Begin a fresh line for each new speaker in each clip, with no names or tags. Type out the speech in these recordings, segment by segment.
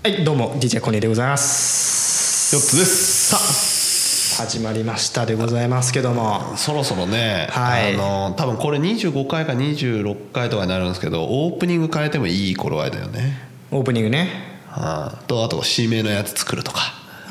はいどうも DJ コニーでございます。
4つです。
さあ始まりましたでございますけども。
そろそろね、
はい。
あの多分これ25回か26回とかになるんですけどオープニング変えてもいい頃合いだよね。
オープニングね。
あとあと締めのやつ作るとか。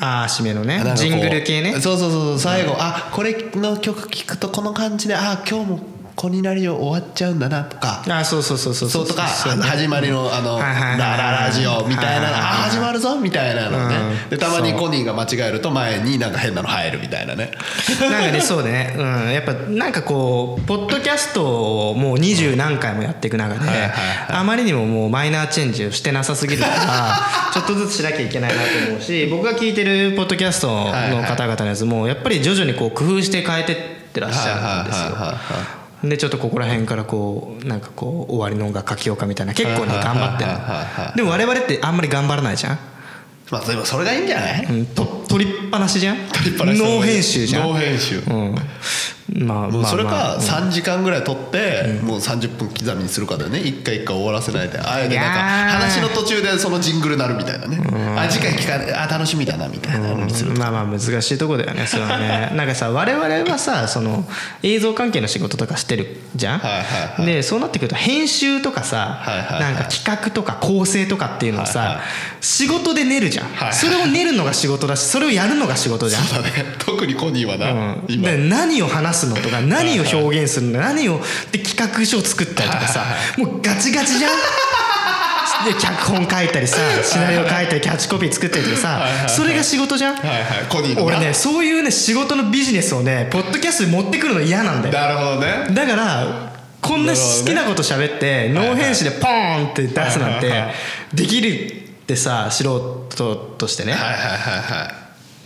ああ締めのね。ジングル系ね。
そうそうそう最後、あこれの曲聴くとこの感じであ今日もコニラリオ終わっちゃうんだなとか
あそうそうそうそう
そう。とか始まりのあのラララジオみたいなあ始まるぞみたいなのね。
うん。
でたまにコニーが間違えると前になんか変なの入るみたいなね。
なんかねそうでね、うん、やっぱなんかこうポッドキャストをもう二十何回もやっていく中で、あまりにももうマイナーチェンジをしてなさすぎるから ちょっとずつしなきゃいけないなと思うし僕が聞いてるポッドキャストの方々のやつもやっぱり徐々にこう工夫して変えてってらっしゃるんですよ。でちょっとここら辺からこうなんかこう終わりの音楽書きようかみたいな結構ね頑張ってるでも我々ってあんまり頑張らないじゃん、
まあでもそれがいいんじゃない？
うん、と取りっぱなしじゃん？
取りっぱなし
ノー編集じゃん？
ノー編集。
うん。まあ
もうそれか3時間ぐらい撮ってもう30分刻みにするかだよね。一回一回終わらせないで。あえてなんか話の途中でそのジングルなるみたいなね。あ次回聞かない。あ楽しみだなみたいなのにする
まあまあ難しいとこだよねそれはね。なんかさ我々はさその映像関係の仕事とかしてるじゃん、
はいはいはい。
でそうなってくると編集とかさ、
はいはいはい。
なんか企画とか構成とかっていうのをさ、
はいはい。
仕事で練るじゃん、
はい
それを練るのが仕事だしそれをやるのが仕事じゃん？
そうだね。特にコニーはな
うん、何を話すのとか何を表現するの何をで企画書を作ったりとかさもうガチガチじゃん？で脚本書いたりさシナリオ書いたりキャッチコピー作ったりとかさそれが仕事じゃん？
はいはい。コニーのな。
俺ねそういうね仕事のビジネスをねポッドキャストに持ってくるの嫌なんだよ。
なるほどね。
だからこんな好きなこと喋ってノー編集でポーンって出すなんてできるってさ素人としてね。
はいはいはいはい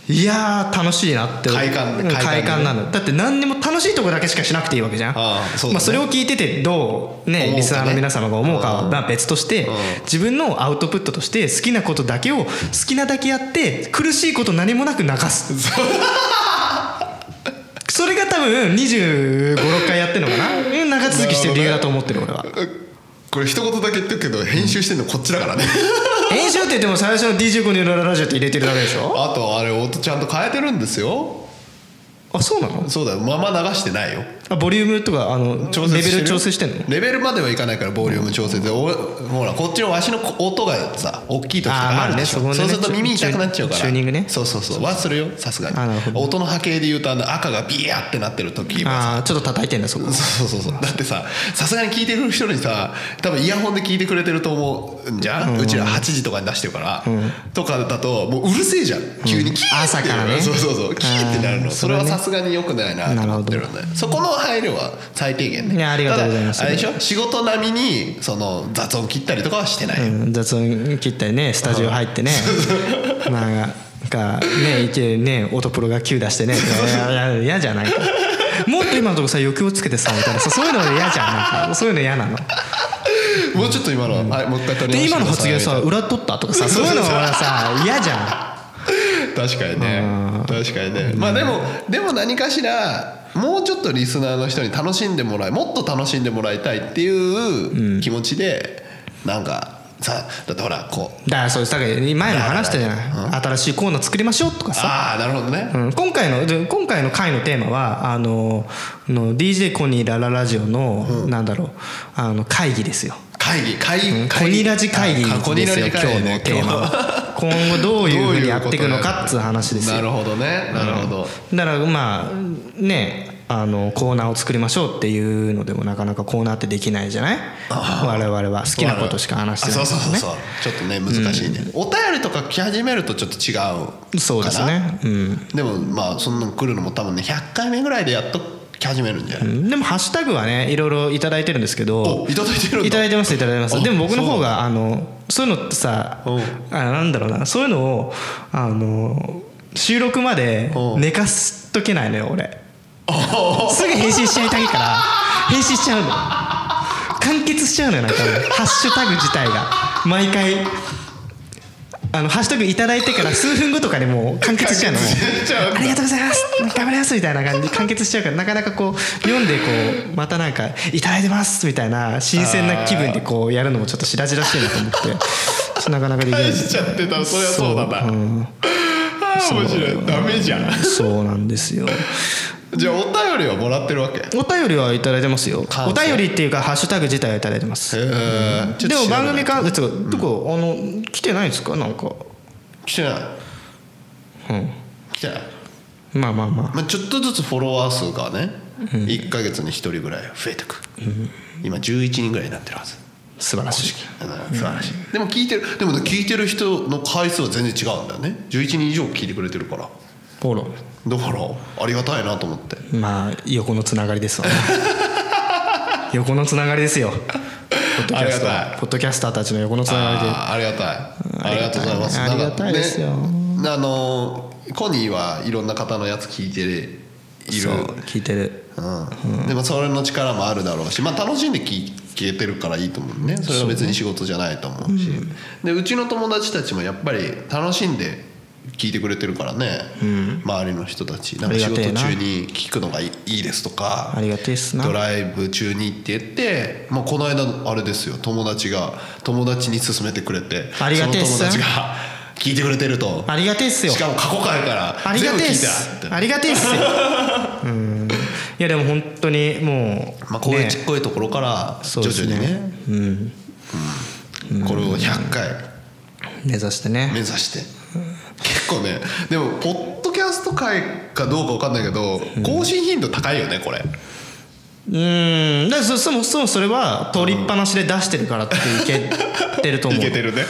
いやー楽しいなって。
快感
うん
快感
快感なのだ。って何にも楽しいとこだけしかしなくていいわけじゃん。
そね。
まあ、それを聞いててどうね
ね。
リスナーの皆様が思うかはまあ別として自分のアウトプットとして好きなことだけを好きなだけやって苦しいこと何もなく流す。それが多分2 5 6回やってるのかな？うん長続きしてる理由だと思ってる俺は。
これ一言だけ言ってるけど編集してんのこっちだからね
編集って言っても最初の DJ コニーララジオって入れてるだけでしょ？
あとあれ音ちゃんと変えてるんですよ。
あそうなの？
そうだよ。まま流してないよ。
あボリュームとかあの
調
レベル調整してんの？
レベルまではいかないからボリューム調節。でおほらこっちのわしの音がさ大きい時とかあるでしょ。
そこね
そうすると耳痛くなっちゃうから。
チューニングね。
そうそうそう。はするよさすがに。音の波形で言うとあの赤がビヤーってなってる時はさ。
ああちょっと叩いてんだそこ。
そうそうそうだってささすがに聞いてくる人にさ多分イヤホンで聞いてくれてると思うんじゃん、うちら8時とかに出してるから、とかだともううるせえじゃん。急にキーって、
朝からね。
そうそうそう。キーってなるの。それはさすがによくないなと思ってるんでそこの配慮は最低限ね。
ありがとうございます。
あれでしょ？仕事並みにその雑音切ったりとかはしてない、
うん雑音切ったりねスタジオ入ってね。なんかねいけね音プロが Q 出してね。いやいや嫌じゃないか。もっと今のとこさ余興つけてさみたいな。さそういうの嫌じゃんなそういうの嫌なの。
もうちょっと今のは、はい、もう一回取り
で今の発言
さ
裏取ったとかさそういうのはさ嫌じゃん
確かにね。確かにね。まあでもでも何かしらもうちょっとリスナーの人に楽しんでもらいもっと楽しんでもらいたいっていう気持ちでなんかさだってほらこう。
だからそうです。だから前も話したじゃない。新しいコーナー作りましょうとかさ。
ああなるほどね。
うん、今回ので今回の回のテーマはあのの DJ コニーラララジオの、なんだろう。あの会議ですよ。
会議会議
コニラジ会議ですよ今日のテーマは今後どういうふうにやっていくのかっつう話ですよ。
なるほどね。なるほど。
だからまあねあのコーナーを作りましょうっていうのでもなかなかコーナーってできないじゃない？我々は。好きなことしか話してない
あそうそうそう
ね
そう。ちょっとね難しいね、お便りとか来始めるとちょっと違うかな。
そうですね。うん。
でもまあそんなの来るのも多分ね100回目ぐらいでやっと来始めるんじゃない、
でもハッシュタグはねいろいろいただいてるんですけど
おいただいてるんだ。
いただいてますいただいてます。
あ
でも僕の方があのそういうのってさ
うん
あなんだろうなそういうのをあの収録まで
うん
寝かすとけないのよ俺。すぐ返信しちゃいたいから返信しちゃうの。完結しちゃうのよなんかハッシュタグ自体が。毎回あのハッシュタグいただいてから数分後とかにもう完結しちゃうの。ありがとうございます。頑張ります。みたいな感じで完結しちゃうからなかなかこう読んでこうまたなんかいただいてますみたいな新鮮な気分でこうやるのもちょっとしらじらしいなと思ってなかなかできない。
返しちゃってたらそりゃそうだな。
そううん
面白い。ダメじゃん。
そうなんですよ
じゃあお便りはもらってるわけ？へ
お便りはいただいてますよ。お便りっていうかハッシュタグ自体はいただいてます。
え
でも番組からつうかどこあの来てないんですか？なんか。
来てない。
うん。
来てない。
まあまあまあ。
まあ、ちょっとずつフォロワー数がね、1か月に1人ぐらい増えてく、今11人ぐらいになってるはず。
素晴らしい。
うん素晴らしい。でも聞いてるでもね聞いてる人の回数は全然違うんだよね11人以上聞いてくれてるから。
ほら
だからありがたいなと思って。
まあ横のつながりですわね。横のつながりですよ。ポッドキャスト
ありがたい。
ポッドキャスターたちの横のつながりで。
ありがたい。ありがとうございます。
ありがたい。ですよ。
ねあのコニーはいろんな方のやつ聞いている。
そう聞いてる。
うん。でもそれの力もあるだろうし、まあ、楽しんで聞聞けてるからいいと思うね。それは別に仕事じゃないと思うし。でうちの友達たちもやっぱり楽しんで聞いてくれてるからね、周りの人たち。なんか仕事中に聞くのがいいですとか
ありがてすな。
ドライブ中にって言って、まあ、この間あれですよ。友達が友達に勧めてくれて
ありがてす。
その友達が聞いてくれてると。
ありがてえっすよ。
しかも過去回から
ありが
全部聞い
てえったすありがてえっすよ。うん。いやでも本当にもう
まあ、こういう
ね。
ちっこいところから徐々にね。
ね。うん。
これを100回。
目指してね。
目指して結構ねでもポッドキャスト界かどうか分かんないけど更新頻度高いよねこれ。
うん。だからそそもそもそれは取りっぱなしで出してるからっていけてると思
いうけてるね。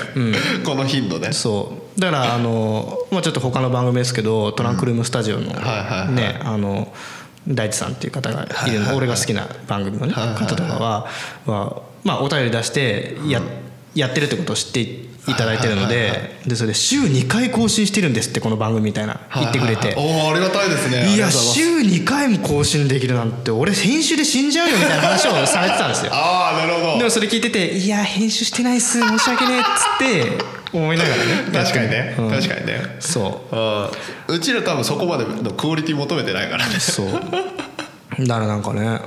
この頻度ね。
そう。だからあの、まあ、ちょっと他の番組ですけどトランクルームスタジオのねあの大地さんっていう方がいるの俺が好きな番組のね方とかははまあお便り出してややってるってことを知っていただいてるのででそれで週2回更新してるんですってこの番組みたいな言ってくれて。
おおありがたいですね。
いや週2回も更新できるなんて俺編集で死んじゃうよみたいな話をされてたんですよ。
ああなるほど。
でもそれ聞いてて「いや編集してないっす申し訳ねえ」っつって思いながらね。
確かにね。
うん。
確かにね。
そう。
うちら多分そこまでのクオリティ求めてないからね。
そう。だからなんかね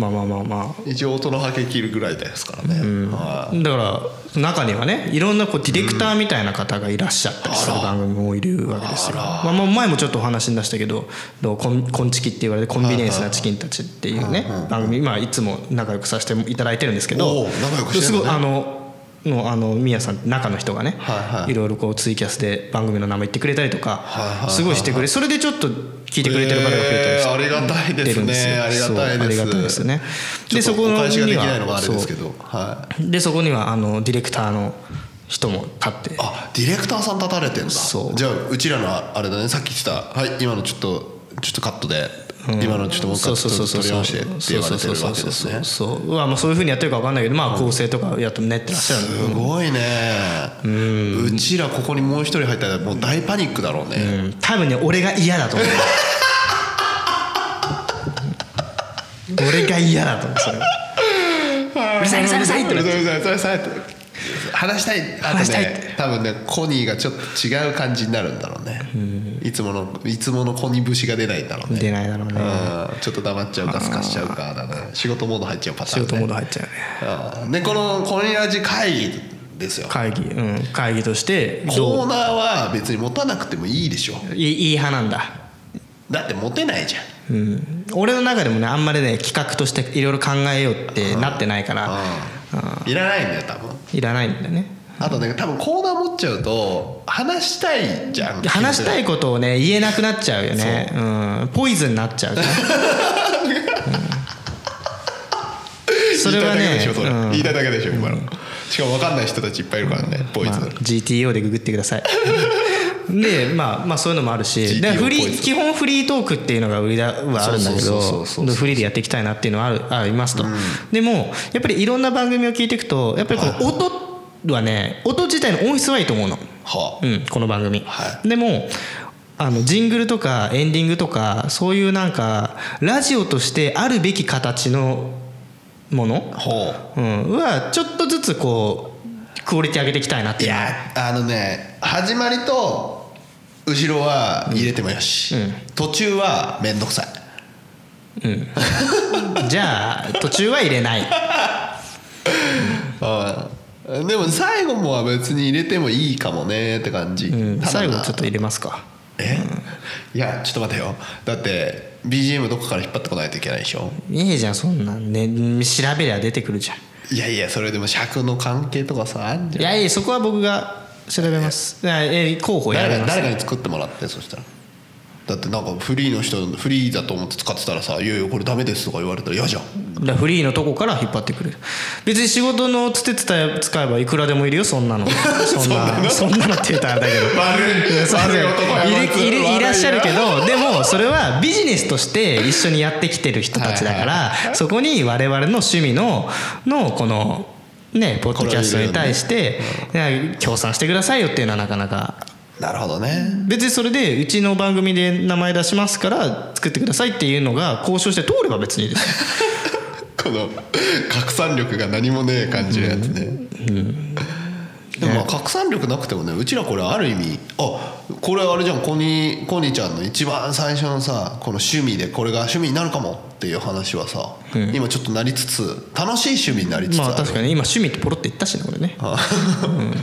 まあまあまあま
一応音の波形切るぐらいですからね。は
あだから中にはねいろんなこうディレクターみたいな方がいらっしゃったりする番組もいるわけですよ、まあ、まあ前もちょっとお話に出したけど「どうコンコンチキ」って言われてコンビニエンスなチキンたちっていうね番組まあいつも仲良くさせていただいてるんですけど
仲良くして
すご
んのね。
いあののあのミヤさん中の人がね、
はいはい。
いろいろこうツイキャスで番組の名前言ってくれたりとか、
はいはいはい
すごいしてくれそれでちょっと聞いてくれてる方が増えたりして
えーありがたいです
るんですよ。
ねありがたいです。
ありがたいですね。でそこには
で
そこにはあのディレクターの人も立って。
あディレクターさん立たれてんだ。
そう。
じゃあうちらのあれだね。さっき言ってた「はい今のちょっとちょっとカットで、今のちょっともう一回ちょっと取り直して」って言われてるわけですね。す
そうそうそうまあまあそういうふうにやってるか分かんないけどまあ構成とかやって練ってらっしゃる。んで
ごいね。うちらここにもう一人入ったらもう大パニックだろうね、
うん。多分ね俺が嫌だと思う。俺が嫌だと思うそれは。うるさいうるさいうるさいって
うるさいう。るさいうるさいって。話したいあと
話したいっ
ね多分ねコニーがちょっと違う感じになるんだろうねいつものいつものコニー節が出ないんだろうね。
出ないだろうね。
うん。ちょっと黙っちゃうかすかしちゃうかだね。仕事モード入っちゃうパターン、ね、
仕事モード入っちゃうね。
でこのコニラジ会議ですよ。
会議。うん。会議として
コーナーは別に持たなくてもいいでしょ。
いいいい派なんだ。
だって持てないじゃん。
うん、俺の中でもねあんまりね企画としていろいろ考えようってなってないから、
いらないんだよ多分。
いらないんだよね
あとね多分コーナー持っちゃうと話したいじゃん。
話したいことをね言えなくなっちゃうよね。う。ん、ポイズンになっちゃう うん。それはね
言いたいだけでしょ
うん。
言いたいだけでしょ今の。しかも分かんない人たちいっぱいいるからねポイズン、
まあ、GTO でググってください。でまあまあそういうのもあるしでフリー基本フリートークっていうのが売りだはあるんだけどフリーでやっていきたいなっていうのはあるありますと、でもやっぱりいろんな番組を聞いていくとやっぱりこの音はね音自体の音質はいいと思うの、
は
うん、この番組、
は
でもあのジングルとかエンディングとかそういうなんかラジオとしてあるべき形のもの、
あほう。
うん、はちょっとずつこうクオリティ上げていきたいなって
いやあのね始まりと後ろは入れてもよし、
うん。
途中は面倒くさい。
じゃあ途中は入れない。
あでも最後もは別に入れてもいいかもねって感じ、
うん、最後ちょっと入れますか。
え、いやちょっと待てよ。だって BGM どこから引っ張ってこないといけないでしょ？
いいじゃんそんなんね調べりゃ出てくるじゃん。
いやいやそれでも尺の関係とかさあんじゃん。
いやいやそこは僕が調べます。いやえ候補や
誰かに作ってもらってそしたらだってなんかフリーの人フリーだと思って使ってたらさ「いやいやこれダメです」とか言われたら嫌じゃん。
だフリーのとこから引っ張ってくる。別に仕事のつてつた使えばいくらでもいるよ そんなの。そんなそんなの。って言ったらだけど。
悪い。い
らっしゃるけどでもそれはビジネスとして一緒にやってきてる人たちだからそこに我々の趣味ののこのねポッドキャストに対して協賛してくださいよっていうのはなかなか
なるほどね。
別にそれでうちの番組で名前出しますから作ってくださいっていうのが交渉して通れば別にいいです。よ
この拡散力が何もねえ感じのやつね、でもまあ拡散力なくてもねうちらこれある意味あこれあれじゃんコニーコニーちゃんの一番最初のさこの趣味でこれが趣味になるかもっていう話はさ、今ちょっとなりつつ楽しい趣味になりつつある、
まあ確かに今趣味ってポロって言ったしね俺ね、うん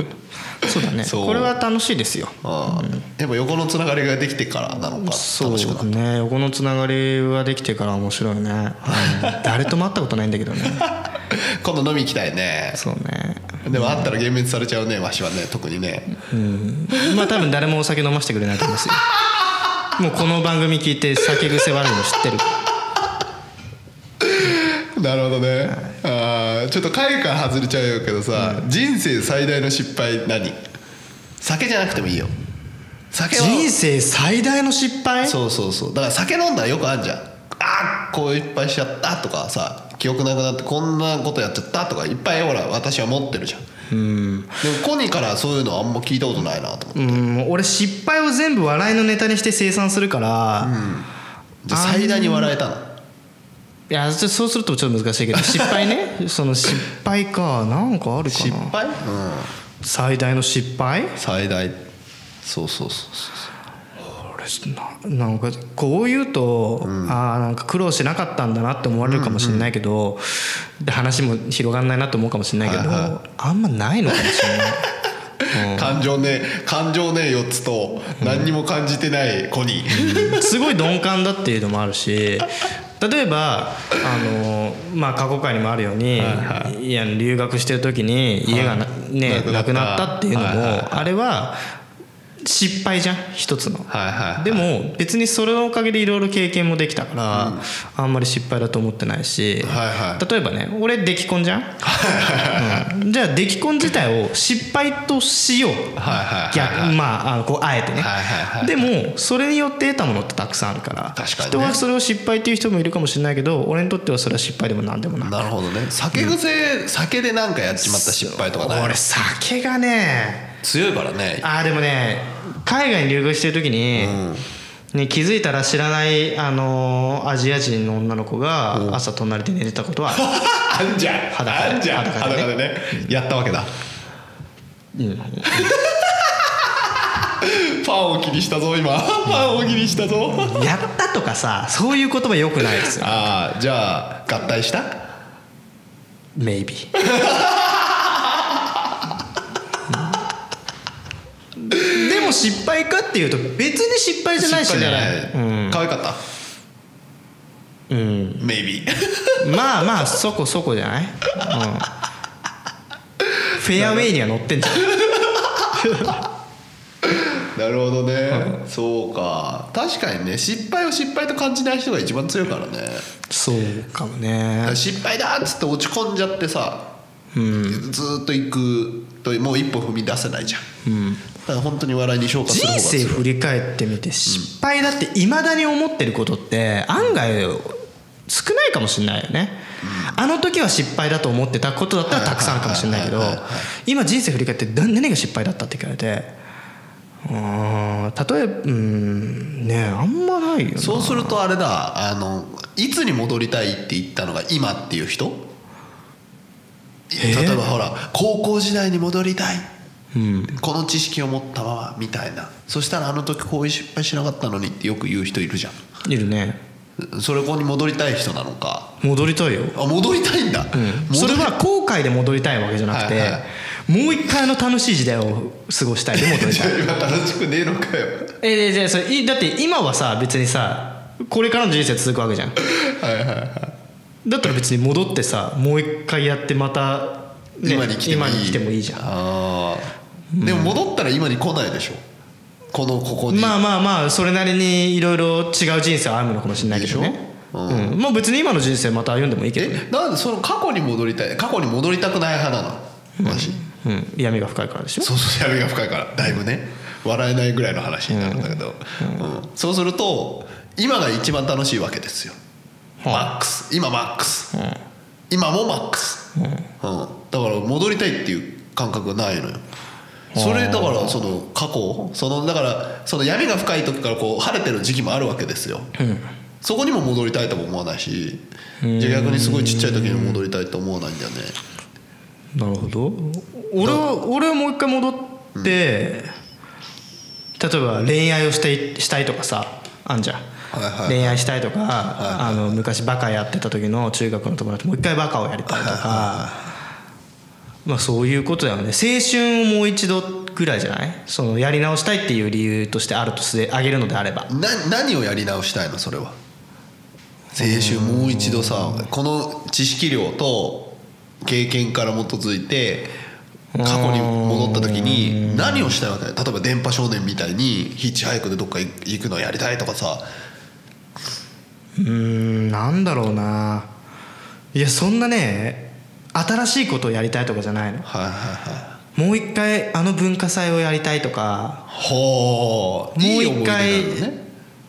そうだね。これは楽しいですよ。
ああ。やっぱ横のつながりができてからなのか。
そう
楽しくなった。
ね横のつながりはできてから面白いね、うん誰とも会ったことないんだけどね。
今度飲み行きたいね。
そうね。
でも会ったら幻滅されちゃうねわしはね特にね。
まあ多分誰もお酒飲ませてくれないと思いますよ。もうこの番組聞いて酒癖悪いの知ってる。
なるほどね、ちょっと回から外れちゃうけどさ、人生最大の失敗何？酒じゃなくてもいいよ。酒は
人生最大の失敗？
そうそうそう。だから酒飲んだらよくあるじゃん。あーこういっぱいしちゃったとかさ記憶なくなってこんなことやっちゃったとかいっぱいほら私は持ってるじゃん。
うん。
でもコニーからそういうのあんま聞いたことないなと思って、
うん。俺失敗を全部笑いのネタにして生産するから、
じゃあ最大に笑えたの
いやそうするとちょっと難しいけど 失敗ね？その失敗か。なんかあるかな？
失敗？うん。
最大の失敗？
最大。そうそうそうそう
俺ななんかこう言うと、ああなんか苦労しなかったんだなって思われるかもしれないけど、で話も広がんないなと思うかもしれないけど、
はいは
あんまないのかもしれない。
感情ね感情ね4つと何にも感じてないコニー、
すごい鈍感だっていうのもあるし例えばあの、まあ、過去回にもあるように、いや留学してる時に家がな、ね、な
なくなった
くなったっていうのも、
はいはいはい。
あれは失敗じゃん一つの。
はいはいはい。
でも別にそれのおかげでいろいろ経験もできたから、あんまり失敗だと思ってないし、
はいはい。
例えばね俺出来婚じゃん、うん。じゃあ出来婚自体を失敗としよう、
はいはい
まああのこうあえてね、
はいはいはい
でもそれによって得たものってたくさんあるから。
確かにね。
人はそれを失敗っていう人もいるかもしれないけど俺にとってはそれは失敗でも何でもない
なるほどね。酒癖、酒でなんかやっちまった失敗とかない
俺酒がね
強いからね。
あーでもね海外に留学してる時に、ね、気づいたら知らない、あのーアジア人の女の子が朝隣で寝てたことはある。
あんじゃん。
裸で。裸でね。
ね。やったわけだ。パンを切りしたぞ今。パンを切りしたぞ。
やったとかさそういう言葉よくないですよ。
ああじゃあ合体した
？Maybe も失敗かっていうと別に失敗じゃないし
失敗じゃ
ね
ない、可愛かった？
うん。
Maybe
まあまあそこそこじゃない、うん、フェアウェイには乗ってんじゃん。
なるほどね、そうか。確かにね失敗を失敗と感じない人が一番強いからね。
そうかもね。
失敗だっつって落ち込んじゃってさ、
うん
ずーっと行くともう一歩踏み出せないじゃん、
うん
本当に笑いに消化する方
人生振り返ってみて失敗だっていまだに思ってることって案外少ないかもしれないよね、あの時は失敗だと思ってたことだったらたくさんあるかもしれないけど今人生振り返ってな何が失敗だったって聞かれてうーん例えばうんねあんまないよな。
そうするとあれだあのいつに戻りたいって言ったのが今っていう人？
え
例えばほら高校時代に戻りたい
うん。
この知識を持ったままみたいな。そしたらあの時こういう失敗しなかったのにってよく言う人いるじゃ
いるね。
んそれこに戻りたい人なのか。
戻りたいよ、
あ戻りたいんだ、
うん、それは後悔で戻りたいわけじゃなくて、
はいはい
もう一回あの楽しい時代を過ごしたいで戻りたい。
今楽しくねえのかよ。
えー、じゃあそれいだって今はさ別にさこれからの人生続くわけじゃん。
はいはいはい。
だったら別に戻ってさもう一回やってまた、ね
今に来てもいい。
今に来てもいいじゃん。
ああでも戻ったら今に来ないでしょ。このここに。
まあまあまあそれなりにいろいろ違う人生はあるのかもしれないけどね。
でしょ？
うん、まあ別に今の人生また歩んでもいいけどね。
えなんでその過去に戻りたい？過去に戻りたくない派なの？私、
うん。闇が深いからでしょ？
そうそう闇が深いから。だいぶね。笑えないぐらいの話になるんだけど、うん。そうすると今が一番楽しいわけですよ、マックス。今マックス、今もマックス、うん。だから戻りたいっていう感覚がないのよそれだからその過去？そのだからその闇が深い時からこう晴れてる時期もあるわけですよ、そこにも戻りたいとも思わないしじゃあ逆にすごいちっちゃい時にも戻りたいと思わないんだよね。
なるほど。俺は俺はもう一回戻って、例えば恋愛をしたいしたいとかさあんじゃん、
はいはい。はい
恋愛したいとか、あの昔バカやってた時の中学の友達もう一回バカをやりたいとか、まあそういうことだよね。青春をもう一度ぐらいじゃない？そのやり直したいっていう理由としてあるとしてあげるのであれば。
な何をやり直したいの？それは。青春もう一度さこの知識量と経験から基づいて過去に戻った時に何をしたいわけ？例えば電波少年みたいにヒッチハイクでどっか行くのやりたいとかさ。
うーんなんだろうな。いやそんなね新しいことをやりたいとかじゃないの？
はいはいはい。
もう一回あの文化祭をやりたいとか。
ほう
もう一回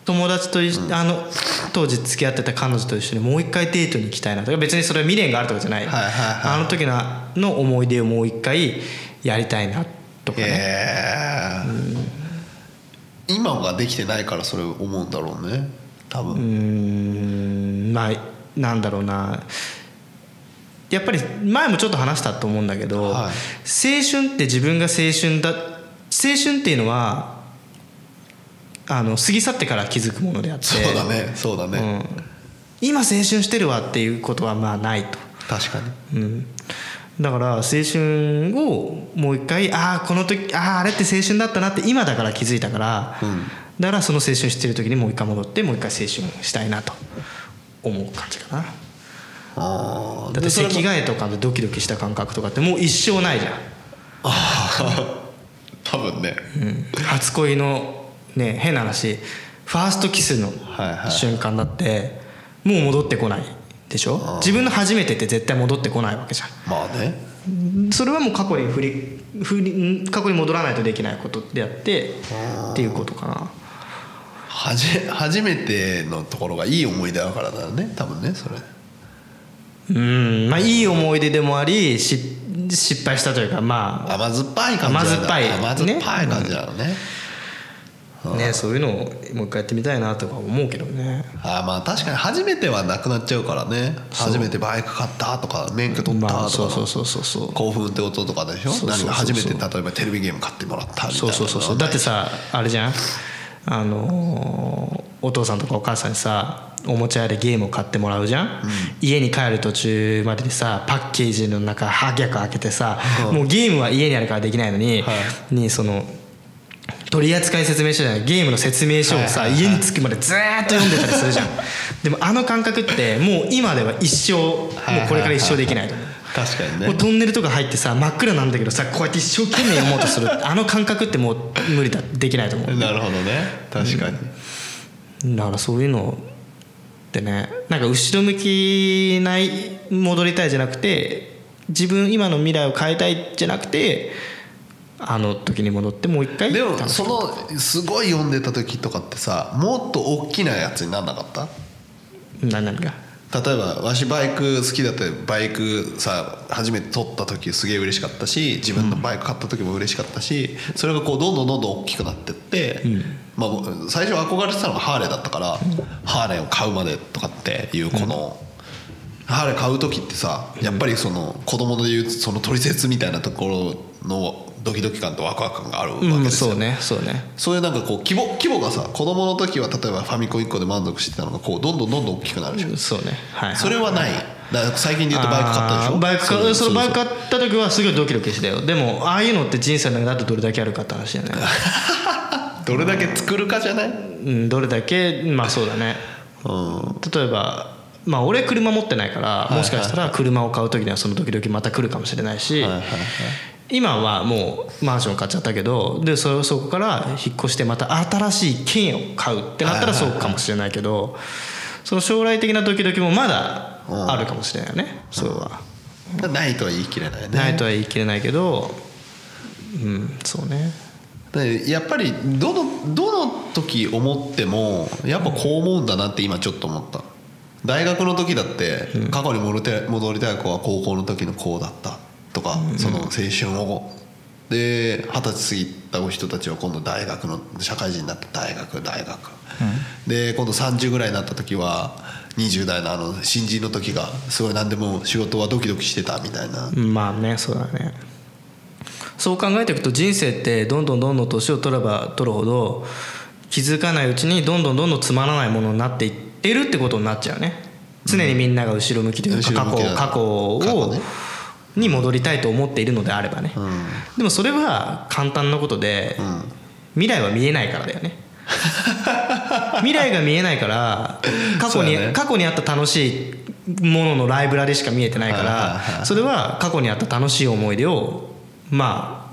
友達と一緒あの当時付き合ってた彼女と一緒にもう一回デートに行きたいなとか。別にそれは未練があるとかじゃない,、
はいはいはい。
あの時のの思い出をもう一回やりたいなとか
へ
ね
え今ができてないからそれ思うんだろうね。多分。
ん。まあなんだろうなやっぱり前もちょっと話したと思うんだけど、
はい。
青春って自分が青春だ青春っていうのはあの過ぎ去ってから気づくものであって。
そうだねそうだね、
うん、今青春してるわっていうことはまあないと、
確かに。
うん、だから青春をもう一回ああこの時あああれって青春だったなって今だから気づいたから、
うん。
だからその青春してる時にもう一回戻ってもう一回青春したいなと思う感じかな
ああ
だって席替えとかでドキドキした感覚とかってもう一生ないじゃん。
多分ね。
うん。初恋のね変な話ファーストキスの瞬間だってもう戻ってこないでしょ？自分の初めてって絶対戻ってこないわけじゃ
まあね。
んそれはもう過去に振り振りん？過去に戻らないとできないことであってっていうことかな。
はじ初めてのところがいい思い出だからだよね多分ねそれ
うん。まあいい思い出でもありし失敗したというかま
甘酸っぱい感じ
甘酸っぱい。
甘酸っぱい感じなのね。
あねそういうのをもう一回やってみたいなとか思うけどね。
あーまあ確かに初めてはなくなっちゃうからね。初めてバイク買ったとか免許取ったとか、
まあそうそうそうそうそう。
興奮ってこととかでしょ？
そうそうそうそう。
何か初めて例えばテレビゲーム買ってもらったみたいな
そうそうそうそう。だってさあれじゃん？あのーお父さんとかお母さんにさおもちゃ屋でゲームを買ってもらうじゃん、家に帰る途中までにさパッケージの中ハギャク開けてさ、もうゲームは家にあるからできないのに、
は
にその取扱説明書じゃないゲームの説明書をさ、
はいはいはい。
家に着くまでずーっと読んでたりするじゃん。でもあの感覚ってもう今では一生もうこれから一生できない
確かにね。
もうトンネルとか入ってさ真っ暗なんだけどさこうやって一生懸命読もうとする。あの感覚ってもう無理だできないと思う。
なるほどね。確かに、
だからそういうのってね。なんか後ろ向きない戻りたいじゃなくて自分今の未来を変えたいじゃなくてあの時に戻ってもう一回
でもそのすごい読んでた時とかってさもっと大きなやつになんなかった？
な何が？
例えばわしバイク好きだってバイクさ初めて取った時すげえ嬉しかったし自分のバイク買った時も嬉しかったしそれがこうどんどんどんどん大きくなってって、まあ、最初憧れてたのがハーレーだったから、ハーレーを買うまでとかっていうこの、ハーレー買う時ってさやっぱりその子供でいうその取説みたいなところのドキドキ感とワクワク感があるわけ
うん
ですよ、
そうねそうね。
そういうなんかこう規模規模がさ子供の時は例えばファミコン1個で満足してたのがこうどんどんどんどん大きくなるじゃん、
そうね。はい、はい、
それはない。だ最近で言うとバイク買ったでしょ？
バイク
そう
かそのバイク
そう
買った時はすごいドキドキしたよ。でもああいうのって人生の中であとどれだけあるかって話だよね
どれだけ作るかじゃない？
うんどれだけ？まあそうだね。
うん。
例えばまあ俺車持ってないからもしかしたら車を買う時にはその時々また来るかもしれないし
はいはいはい。
今はもうマンション買っちゃったけどでそそこから引っ越してまた新しい一軒家を買うってなったらそうかもしれないけどその将来的なドキドキもまだあるかもしれないよねそれは。
ないとは言い切れないね。
ないとは言い切れないけどうんそうね。
でやっぱりどのどの時思ってもやっぱこう思うんだなって今ちょっと思った。大学の時だって過去に戻りたい戻りたい子は高校の時のこうだった。とかその青春を。で二十歳過ぎた人たちは今度大学の社会人になって大学大学、で今度30ぐらいになった時は20代のあの新人の時がすごい何でも仕事はドキドキしてたみたいな。
まあねそうだねそう考えていくと人生ってどんどんどんどん年を取れば取るほど気づかないうちにどんどんどんどんつまらないものになっていってるってことになっちゃうね。常にみんなが後ろ向きというか過去過去をに戻りたいと思っているのであればね、
うん。
でもそれは簡単なことで、
ん
未来は見えないからだよね。未来が見えないから 過去に、過去にあった楽しいもののライブラリしか見えてないからそれは過去にあった楽しい思い出をまあ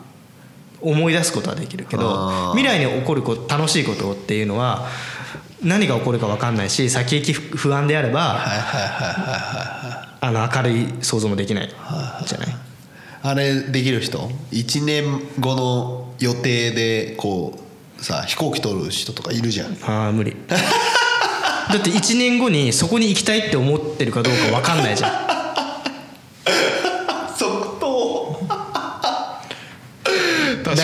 思い出すことはできるけど未来に起こること楽しいことっていうのは何が起こるか分かんないし先行き不安であればあの明るい想像もできないじゃない？
あれできる人？1年後の予定でこうさ飛行機取る人とかいるじゃん。
ああ無理。だって1年後にそこに行きたいって思ってるかどうか分かんないじゃん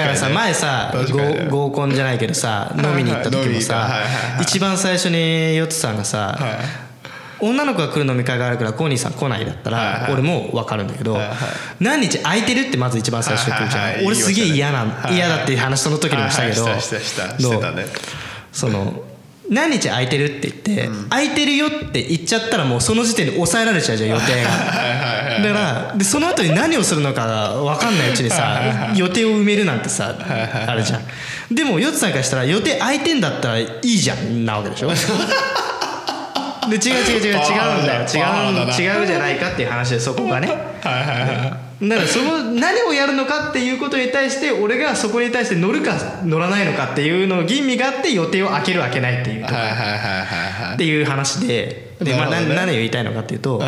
からさ前さ合合コンじゃないけどさ飲みに行った時もさ
はいはいはい
一番最初にヨッツさんがさ
はい。
女の子が来る飲み会があるからコーニーさん来ないだった
はいはい。
ら俺も分かるんだけど
はいはい。
何日空いてるってまず一番最初に来るじゃ
はいはい。はい
ん俺すげえ嫌な
言い
嫌だっていう話その時にもしたけど
はいはい。したしたした。してたね。
その何日空いてるって言って空いてるよって言っちゃったらもうその時点で抑えられちゃうじゃん予定が。だからでその後に何をするのかが分かんないうちにさ予定を埋めるなんてさあるじゃん。でもヨッツさんからしたら予定空いてんだったらいいじゃんなわけでしょ？で違う違う違う違うんだよ。違う違うじゃないかっていう話でそこがね。
はいはいはい
だからそこ何をやるのかっていうことに対して俺がそこに対して乗るか乗らないのかっていうのを吟味があって予定を開ける開けないっていうっていう話で。で、まあ、何何を言いたいのかっていうと
う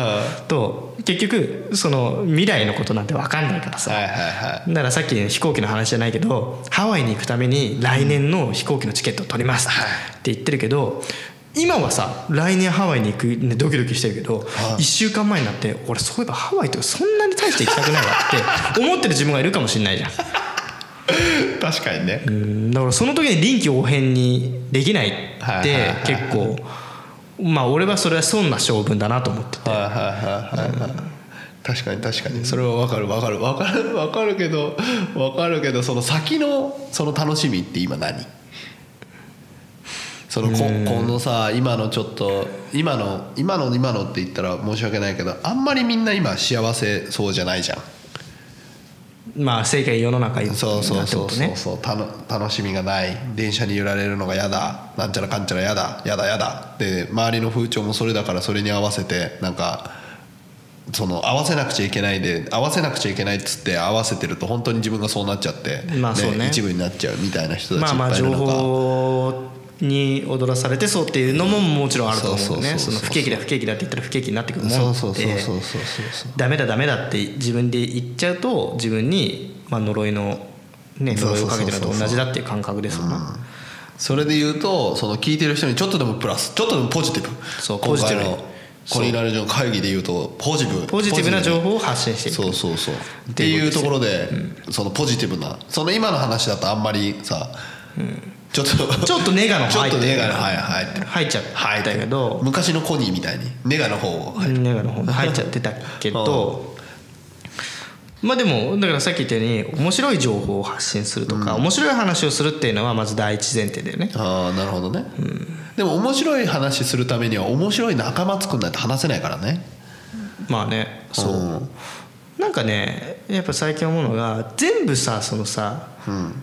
と結局その未来のことなんて分かんないからさ。だからさっきの飛行機の話じゃないけどハワイに行くために来年の飛行機のチケットを取りますって言ってるけど今はさ来年ハワイに行く、ね、ドキドキしてるけど、1週間前になって俺そういえばハワイとかそんなに大して行きたくないわって 思ってる自分がいるかもしれないじゃん。
確かにね。
うん。だからその時に臨機応変にできないって結構まあ俺はそれは損な性分だなと思ってて。
はいはいはいはいはい。確かに確かに。それは分かる分かる。分かる分かるけど分かるけどその先のその楽しみって今何？そのここのさ今のちょっと今の今の今のって言ったら申し訳ないけどあんまりみんな今幸せそうじゃないじゃん。
まあ世界世の中になって
そうそう。
こ
そうそうそうたの楽しみがない。電車に揺られるのが嫌だ。なんちゃらかんちゃら嫌だ。嫌だ嫌だ。で周りの風潮もそれだからそれに合わせてなんかその合わせなくちゃいけないで合わせなくちゃいけないっつって合わせてると本当に自分がそうなっちゃって、
まあそうね。
一部になっちゃうみたいな人たちいっ
まあまあ情
ぱいいる中、
報に踊らされてそうっていうのももちろんあると思うね。その不景気だ不景気だって言ったら不景気になってくるもん
そうそうそう
で
そうそうそうそう。
ダメだダメだって自分で言っちゃうと自分にまあ呪いのね呪いをかけてるのと同じだっていう感覚ですよね。
それで言うとその聞いてる人にちょっとでもプラスちょっとでもポジティブ。
そうポジティブ
のコニーラルジョン会議で言うとポジティブ。
ポジティブな情報を発信していく。
そうそうそう。っていうところで、そのポジティブなその今の話だとあんまりさ、ちょっと。
ちょっとネガの
ちょっとネガのはい入ってる。
入っちゃったけど。
昔のコニーみたいに。ネガの方を
ネガの方。に入っちゃってたけど。まあでもだからさっき言ったように面白い情報を発信するとか面白い話をするっていうのはまず第一前提だよね。
ああなるほどね、でも面白い話するためには面白い仲間作んないと話せないからね。
まあねそう、
うん。
なんかねやっぱ最近思うのが全部さそのさ
うん。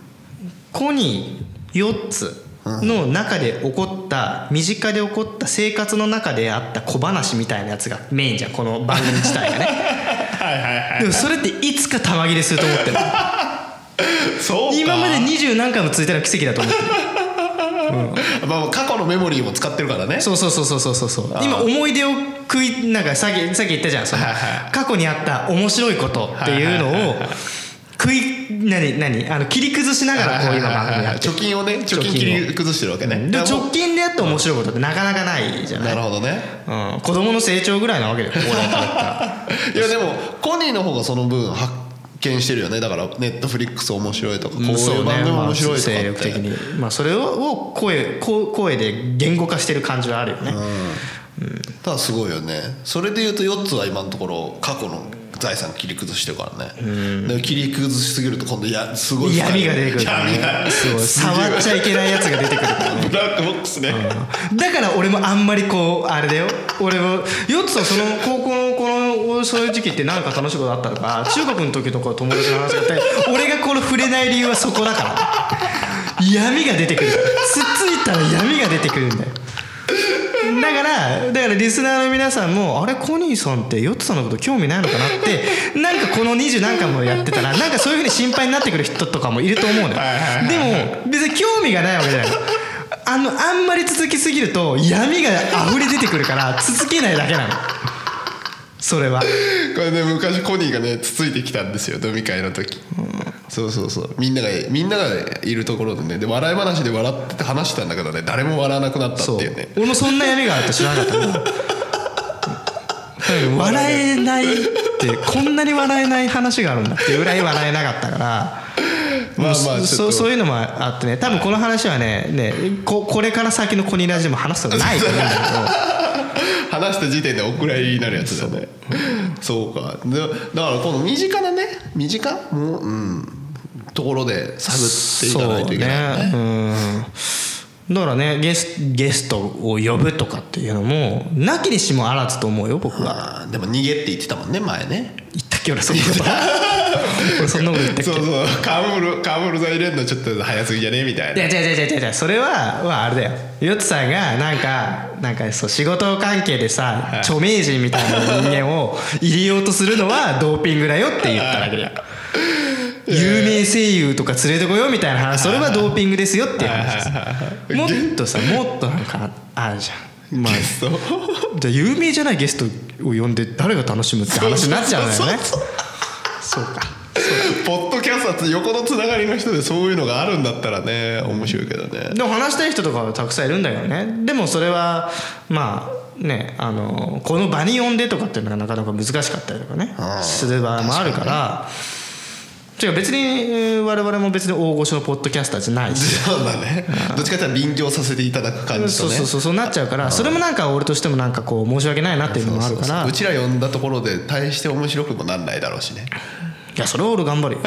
コニー4つの中で起こった身近で起こった生活の中であった小話みたいなやつがメインじゃんこの番組自体がね。
はいはいはい
でもそれっていつか玉切れすると思ってる
そうか。
今まで二十何回も続いたら奇跡だと思ってる
まあまあ過去のメモリーも使ってるからね。
そうそうそうそうそうそうそう。今思い出を食いなんかさっきさっき言ったじゃんその過去にあった面白いことっていうのを食い何何あの切り崩しながらこう今番組やってる。
貯金をね貯金切り崩してるわけね。
で
だからも
直近であって面白いことってなかなかないじゃ
う
な
ないるほどね。
うん、子供の成長ぐらいなわけだよ
いやでもコニーの方がその分発見してるよね。だからネットフリックス面白いとかこういう番組面白いとか
まあ、精力的に、まあ、それを声こ声で言語化してる感じはあるよね、
ただすごいよね。それでいうと4つは今のところ過去の財産切り崩してるからね。でも切り崩しすぎると今度やすごい
闇が出てくる
すげえ
触っちゃいけないやつが出てくるからね。
ブラックボックスね。
だから俺もあんまりこうあれだよ。俺もよっつはその高校のこのそういう時期って何か楽しいことあったのか中学の時とか友達の話があって俺がこの触れない理由はそこだから。闇が出てくる。つっついたら闇が出てくるんだよだからだからリスナーの皆さんもあれコニーさんってヨッツさんのこと興味ないのかなって なんかこの二十何回もやってたらなんかそういうふうに心配になってくる人とかもいると思うのよ。でも別に興味がないわけじゃない。のあのあんまり続きすぎると闇が溢れ出てくるから続けないだけなのそれは。
これね昔コニーがねつついてきたんですよ飲み会の時、そうそうそう。みんながみんながいるところでね。で笑い話で笑ってて話してたんだけどね誰も笑わなくなったっていうね。
俺もそんな闇があると知らなかった。笑えないってこんなに笑えない話があるんだっていうぐらい笑えなかったから。
まあまあ
そそうそういうのもあってね。多分この話はねねここれから先のコニラジでも話すことないと思うんだけど
話した時点でお蔵入りになるやつだよね。そう。か。でだからこの身近なね身近もううんところで探っていかないといけないよね。
ね。うんだからねゲスゲストを呼ぶとかっていうのもなきにしもあらずと思うよ僕は。
あーでも逃げって言ってたもんね前ね。
言ったっけ俺そんなこと。俺そんなこと言ったっけ？
そうそう。カーブルカーブル剤入れるのちょっと早すぎじゃね？みたいな。
いや違う違う違う違う。それははあれだよ。ヨッツさんがなんかなんかそう仕事関係でさ著名人みたいな人間を入れようとするのはドーピングだよって言っただけだよ 有名声優とか連れてこようみたいな話。それはドーピングですよっていう話です。もっとさもっとなんかあるじゃん。まあ
そう
じゃあ有名じゃないゲストを呼んで誰が楽しむって話になっちゃうんだよね。
そう
か。
ポッドキャスト横のつながりの人でそういうのがあるんだったらね面白いけどね。
でも話したい人とかはたくさんいるんだけどね。でもそれはまあねあのこの場に呼んでとかっていうのがなかなか難しかったりとかね。する場合もあるから違う別にえー我々も別に大御所のポッドキャスターじゃないし。
そうだね。どっちかっていうと臨場させていただく感じとね。
そうそうそうそうなっちゃうからそれもなんか俺としてもなんかこう申し訳ないなっていうのもあるから。
うちら呼んだところで大して面白くもなんないだろうしね。
いやそれは俺頑張るよ。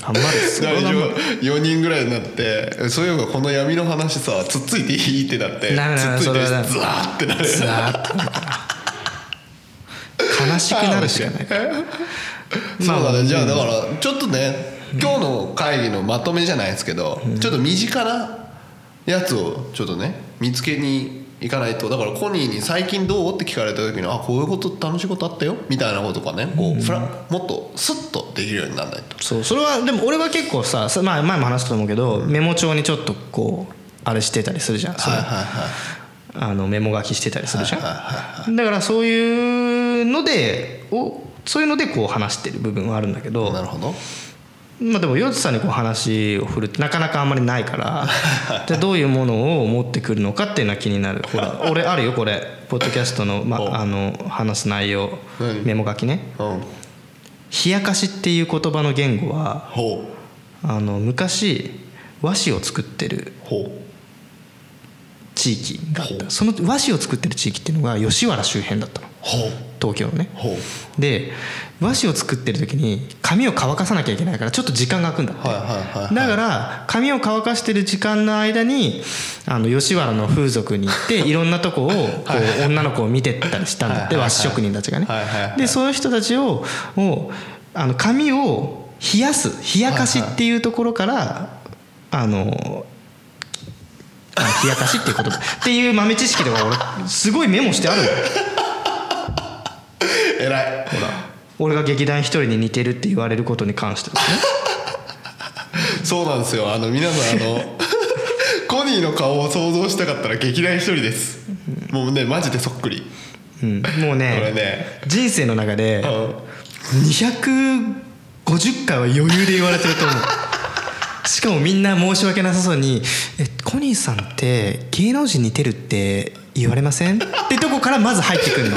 頑張るよ。それは
大丈
頑張る。
夫。4人ぐらいになってそういえばこの闇の話さつっついていいってなってつっついてザーってなる
ザーッとなる。から悲しくなるしかない
そうだね。じゃあだからちょっとね今日の会議のまとめじゃないですけどちょっと身近なやつをちょっとね見つけに行かないと。だからコニーに「最近どう?」って聞かれた時に「あこういうこと楽しいことあったよ」みたいなことがね。こうフラもっとスッとできるようにならないと。
そうそれはでも俺は結構さ、さまあ、前も話したと思うけど、メモ帳にちょっとこうあれしてたりするじゃん、
はいはいはい。
あのメモ書きしてたりするじゃん、
はいはい
だからそういうのでおそういうのでこう話してる部分はあるんだけど
なるほど。
まあでもヨッツさんにこう話を振るってなかなかあんまりないから じゃあどういうものを持ってくるのかっていうのは気になるほら 俺あるよこれ。ポッドキャストの,、ま
お
あの話す内容
何
メモ書きね。
う。ん「
冷やかし」っていう言葉の言語は
ほ
あの昔和紙を作ってる地域があった。その和紙を作ってる地域っていうのが吉原周辺だったの東京のね。
ほ
で和紙を作ってる時に紙を乾かさなきゃいけないからちょっと時間が空くんだって、
はいはいはいはい。
だから紙を乾かしてる時間の間にあの吉原の風俗に行って いろんなとこをこう女の子を見てったりしたんだって和紙職人たちがね。でそういう人たちをもうあの紙を冷やす冷やかしっていうところからあのあ冷やかしっていう言葉っていう豆知識とか俺すごいメモしてあるの
偉い。
俺が劇団一人に似てるって言われることに関してですね。
そうなんですよ。あの皆さんあの コニーの顔を想像したかったら劇団一人です。もうねマジでそっくり。
うん、もうね
ね。
人生の中で
うん
250回は余裕で言われてると思う。しかもみんな申し訳なさそうに「えコニーさんって芸能人似てるって言われません?」ってとこからまず入ってくるの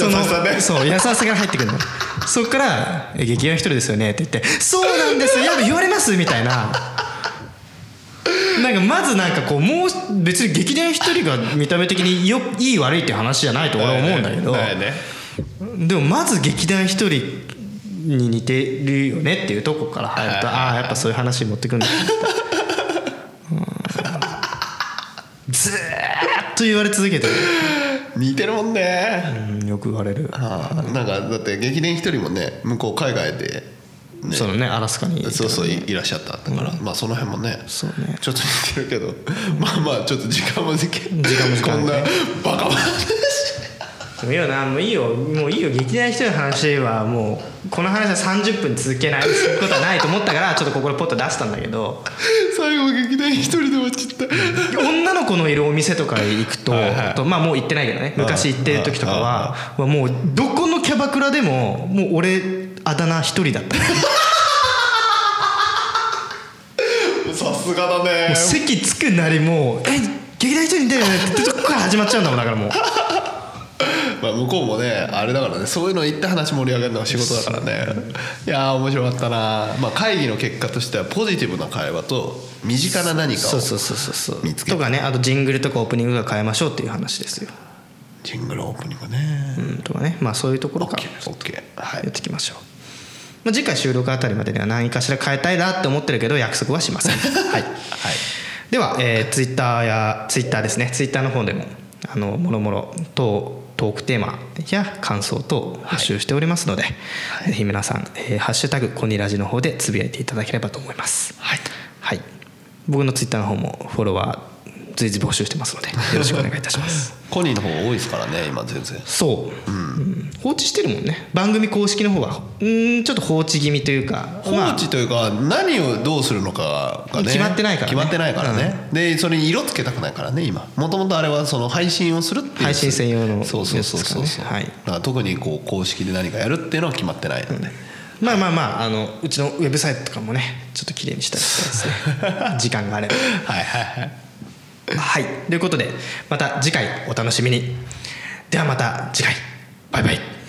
そのそう優しさから入ってくるの。そっからえ「劇団一人ですよね」って言って「そうなんです。よやっぱ言われます」みたいな。なんかまずなんかこうもう別に劇団一人が見た目的によいい悪いっていう話じゃないと俺は思うんだけど、でもまず劇団一人に似てるよねっていうとこから入るとああやっぱそういう話持ってくんだ。ずーっと言われ続けてる、
似てるもんね。
うんよく言われる。
ああなんかだって劇団一人もね向こう海外でね。
そのねアラスカに。
そうそういいらっしゃっただから、まあその辺もね
そうね。
ちょっと似てるけど。まあまあちょっと時間も時間
時間も時間
こんな
ね
バカバカ
もういいよなもういいよ。もういいよ劇団一人の話はもうこの話は30分続けないことはないと思ったからちょっとここでポッと出したんだけど。
最後劇団一人で終わっちゃった。
女の子のいるお店とか行くと
はいはい。
とまあもう行ってないけどね。昔行ってる時とかははもうどこのキャバクラでももう俺あだ名一人だった。も
さすがだね。
う席つくなりもう「え劇団一人に出るよね」ってとこから始まっちゃうんだもんだからもう
まあ向こうもねあれだからねそういうの言って話盛り上げるのが仕事だからね。いやー面白かったな、まあ、会議の結果としてはポジティブな会話と身近な何かを
そうそうそうそうそう。
見つけた
とかねあとジングルとかオープニングとか変えましょうっていう話ですよ、
ジングルオープニングね。
うん、とかね。まあそういうところから
オッケーはい。
やっていきましょう、まあ、次回収録あたりまでには何かしら変えたいなって思ってるけど約束はしません。はい、では、えー、ツイッターやツイッターですね。ツイッターの方でもあのもろもろとトークテーマや感想等募集しておりますので、ぜひ皆さん、えーハッシュタグコニラジ」の方でつぶやいていただければと思います。
はい。
はい。僕のツイッターの方もフォロワー随時募集してますのでよろしくお願いいたします。
コニーの方が多いですからね今全然。
そう、うん。放置してるもんね。番組公式の方はうんちょっと放置気味というか
放
まあ。
置というか何をどうするのかがね
決まってないからね。
決まってないからね、でそれに色つけたくないからね今。もともとあれはその配信をするっていう。
配信専用の
そうそうそうそう
やつですからねはい。
だから特にこう公式で何かやるっていうのは決まってないので、
まあまあまああのうちのウェブサイトとかもねちょっと綺麗にしたりしてですね。時間があれば。
はいはいはい
はい。ということでまた次回お楽しみに。ではまた次回。バイバイ。